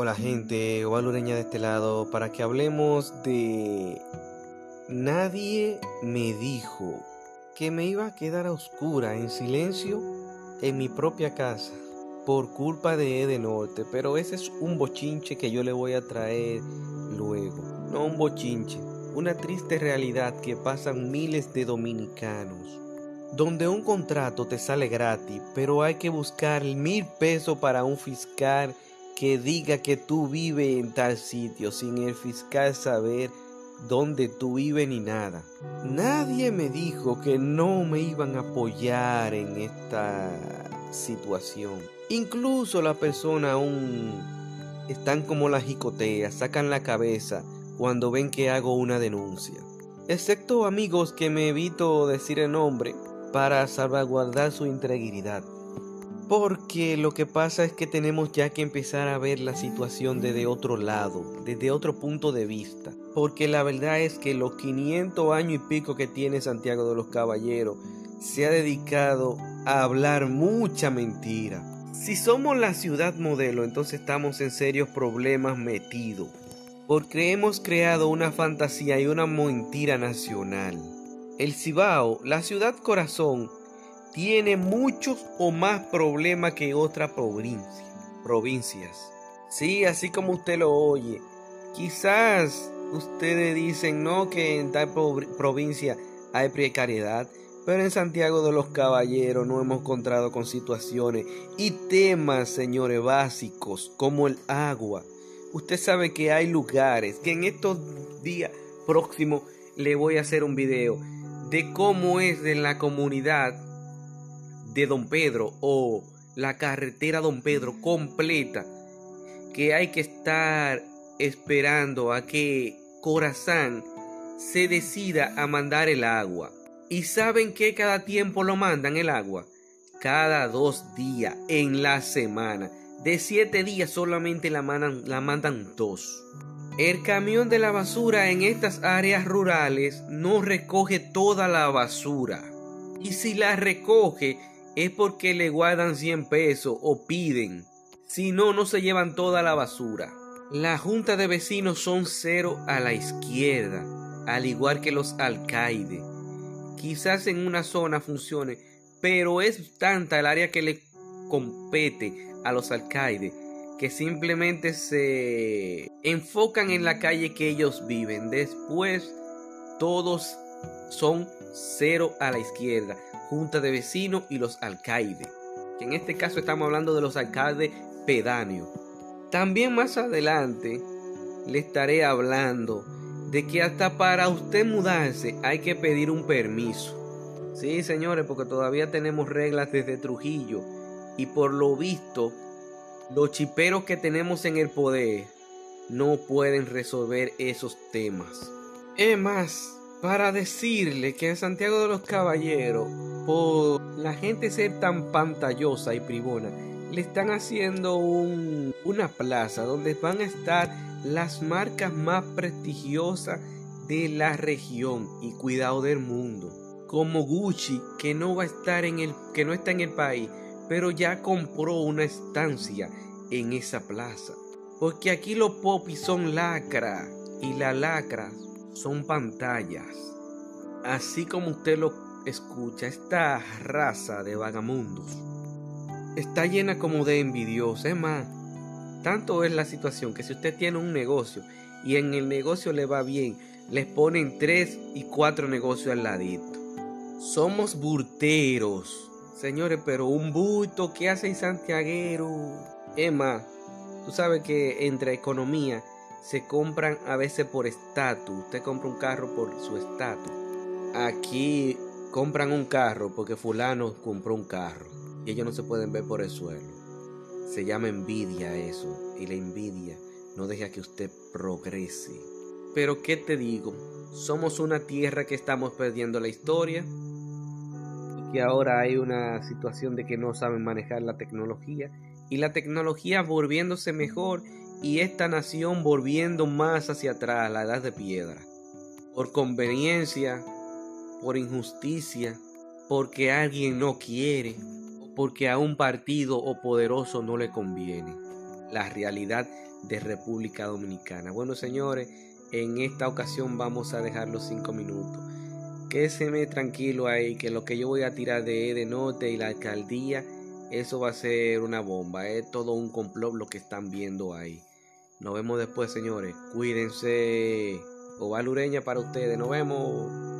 Hola gente, Ovalureña de este lado, para que hablemos de... Nadie me dijo que me iba a quedar a oscura, en silencio, en mi propia casa, por culpa de Edenorte, pero ese es un bochinche que yo le voy a traer luego. No un bochinche, una triste realidad que pasan miles de dominicanos donde un contrato te sale gratis, pero hay que buscar mil pesos para un fiscal que diga que tú vives en tal sitio sin el fiscal saber dónde tú vives ni nada. Nadie me dijo que no me iban a apoyar en esta situación. Incluso la persona aún están como las jicoteas, sacan la cabeza cuando ven que hago una denuncia. Excepto amigos que me evito decir el nombre, para salvaguardar su integridad. Porque lo que pasa es que tenemos ya que empezar a ver la situación desde otro lado, desde otro punto de vista. Porque la verdad es que los 500 años y pico que tiene Santiago de los Caballeros se ha dedicado a hablar mucha mentira. Si somos la ciudad modelo, entonces estamos en serios problemas metidos. Porque hemos creado una fantasía y una mentira nacional. El Cibao, la ciudad corazón, tiene muchos o más problemas que otras provincia, provincias. Sí, así como usted lo oye. Quizás ustedes dicen no que en tal provincia hay precariedad, pero en Santiago de los Caballeros no hemos encontrado con situaciones y temas, señores, básicos como el agua. Usted sabe que hay lugares que en estos días próximos le voy a hacer un video de cómo es en la comunidad de Don Pedro o la carretera Don Pedro completa que hay que estar esperando a que Corazán se decida a mandar el agua. ¿Y saben que cada tiempo lo mandan el agua? Cada dos días en la semana. De siete días solamente la mandan, la mandan dos. El camión de la basura en estas áreas rurales no recoge toda la basura. Y si la recoge es porque le guardan 100 pesos o piden. Si no, no se llevan toda la basura. La junta de vecinos son cero a la izquierda, al igual que los alcaides. Quizás en una zona funcione, pero es tanta el área que le compete a los alcaides que simplemente se enfocan en la calle que ellos viven. Después todos son cero a la izquierda, junta de vecinos y los alcaides. Que en este caso estamos hablando de los alcaldes pedáneos. También más adelante le estaré hablando de que hasta para usted mudarse hay que pedir un permiso. Sí, señores, porque todavía tenemos reglas desde Trujillo y por lo visto los chiperos que tenemos en el poder no pueden resolver esos temas. Es más, para decirle que en Santiago de los Caballeros, por la gente ser tan pantallosa y privona, le están haciendo una plaza donde van a estar las marcas más prestigiosas de la región y cuidado del mundo. Como Gucci, que no va a estar en el, que no está en el país, pero ya compró una estancia en esa plaza. Porque aquí los popis son lacra y las lacras son pantallas. Así como usted lo escucha, esta raza de vagamundos está llena como de envidiosos. Es más, tanto es la situación que si usted tiene un negocio y en el negocio le va bien, les ponen tres y cuatro negocios al ladito. Somos burteros Señores, pero un bulto, ¿qué hace santiaguero? Emma, tú sabes que entre economía se compran a veces por estatus. Usted compra un carro por su estatus. Aquí compran un carro porque fulano compró un carro. Y ellos no se pueden ver por el suelo. Se llama envidia eso. Y la envidia no deja que usted progrese. Pero ¿qué te digo? Somos una tierra que estamos perdiendo la historia que ahora hay una situación de que no saben manejar la tecnología y la tecnología volviéndose mejor y esta nación volviendo más hacia atrás, la edad de piedra. Por conveniencia, por injusticia, porque alguien no quiere, porque a un partido o poderoso no le conviene. La realidad de República Dominicana. Bueno, señores, en esta ocasión vamos a dejar los cinco minutos. Quédese tranquilo ahí, que lo que yo voy a tirar de de Norte y la alcaldía, eso va a ser una bomba. Es todo un complot lo que están viendo ahí. Nos vemos después, señores. Cuídense. Oval Ureña para ustedes. Nos vemos.